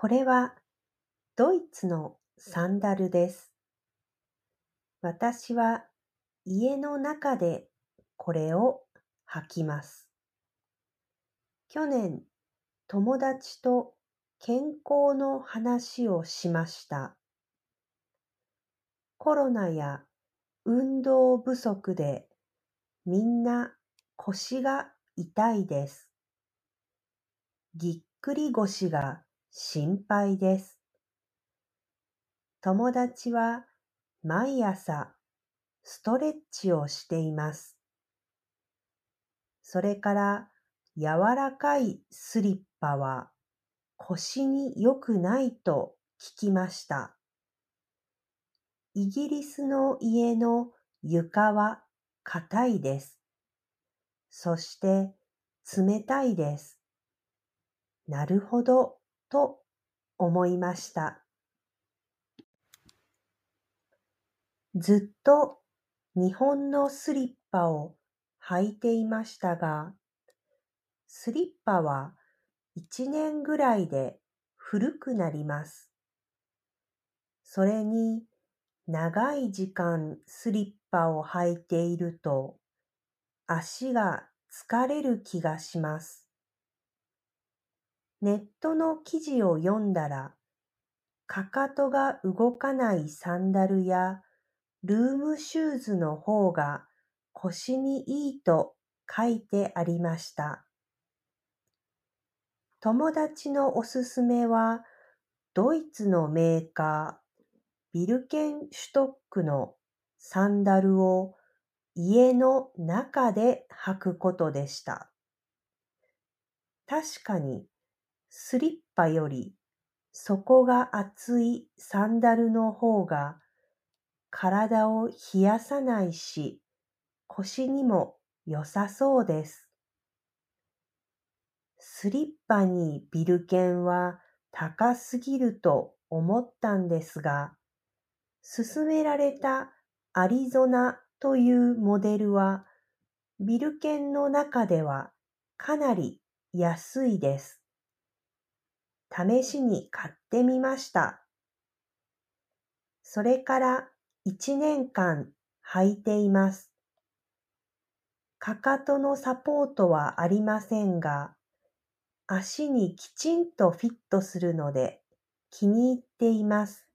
これはドイツのサンダルです。私は家の中でこれを履きます。去年、友達と健康の話をしました。コロナや運動不足でみんな腰が痛いです。ぎっくり腰が心配です。友達は毎朝ストレッチをしています。それから柔らかいスリッパは腰に良くないと聞きました。イギリスの家の床は硬いです。そして冷たいです。なるほど、と思いました。ずっと日本のスリッパを履いていましたが、スリッパは一年ぐらいで古くなります。それに長い時間スリッパを履いていると足が疲れる気がします。ネットの記事を読んだら、かかとが動かないサンダルやルームシューズの方が腰にいいと書いてありました。友達のおすすめは、ドイツのメーカー、ビルケンシュトックのサンダルを家の中で履くことでした。確かに、スリッパより底が厚いサンダルの方が体を冷やさないし、腰にも良さそうです。スリッパにビルケンは高すぎると思ったんですが、勧められたアリゾナというモデルはビルケンの中ではかなり安いです。試しに買ってみました。それから一年間履いています。かかとのサポートはありませんが、足にきちんとフィットするので気に入っています。